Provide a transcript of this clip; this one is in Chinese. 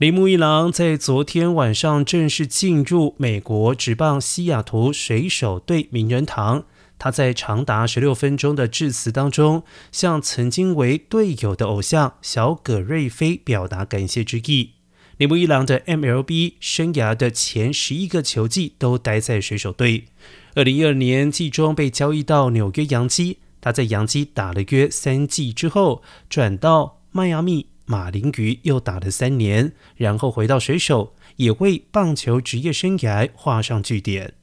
铃木一郎在昨天晚上正式进入美国职棒西雅图水手队名人堂。他在长达十六分钟的致辞当中，向曾经为队友的偶像小葛瑞菲表达感谢之意。铃木一郎的 MLB 生涯的前十一个球季都待在水手队。二零一二年季中被交易到纽约洋基，他在洋基打了约三季之后，转到迈阿密。马林鱼又打了三年，然后回到水手，也为棒球职业生涯画上句点。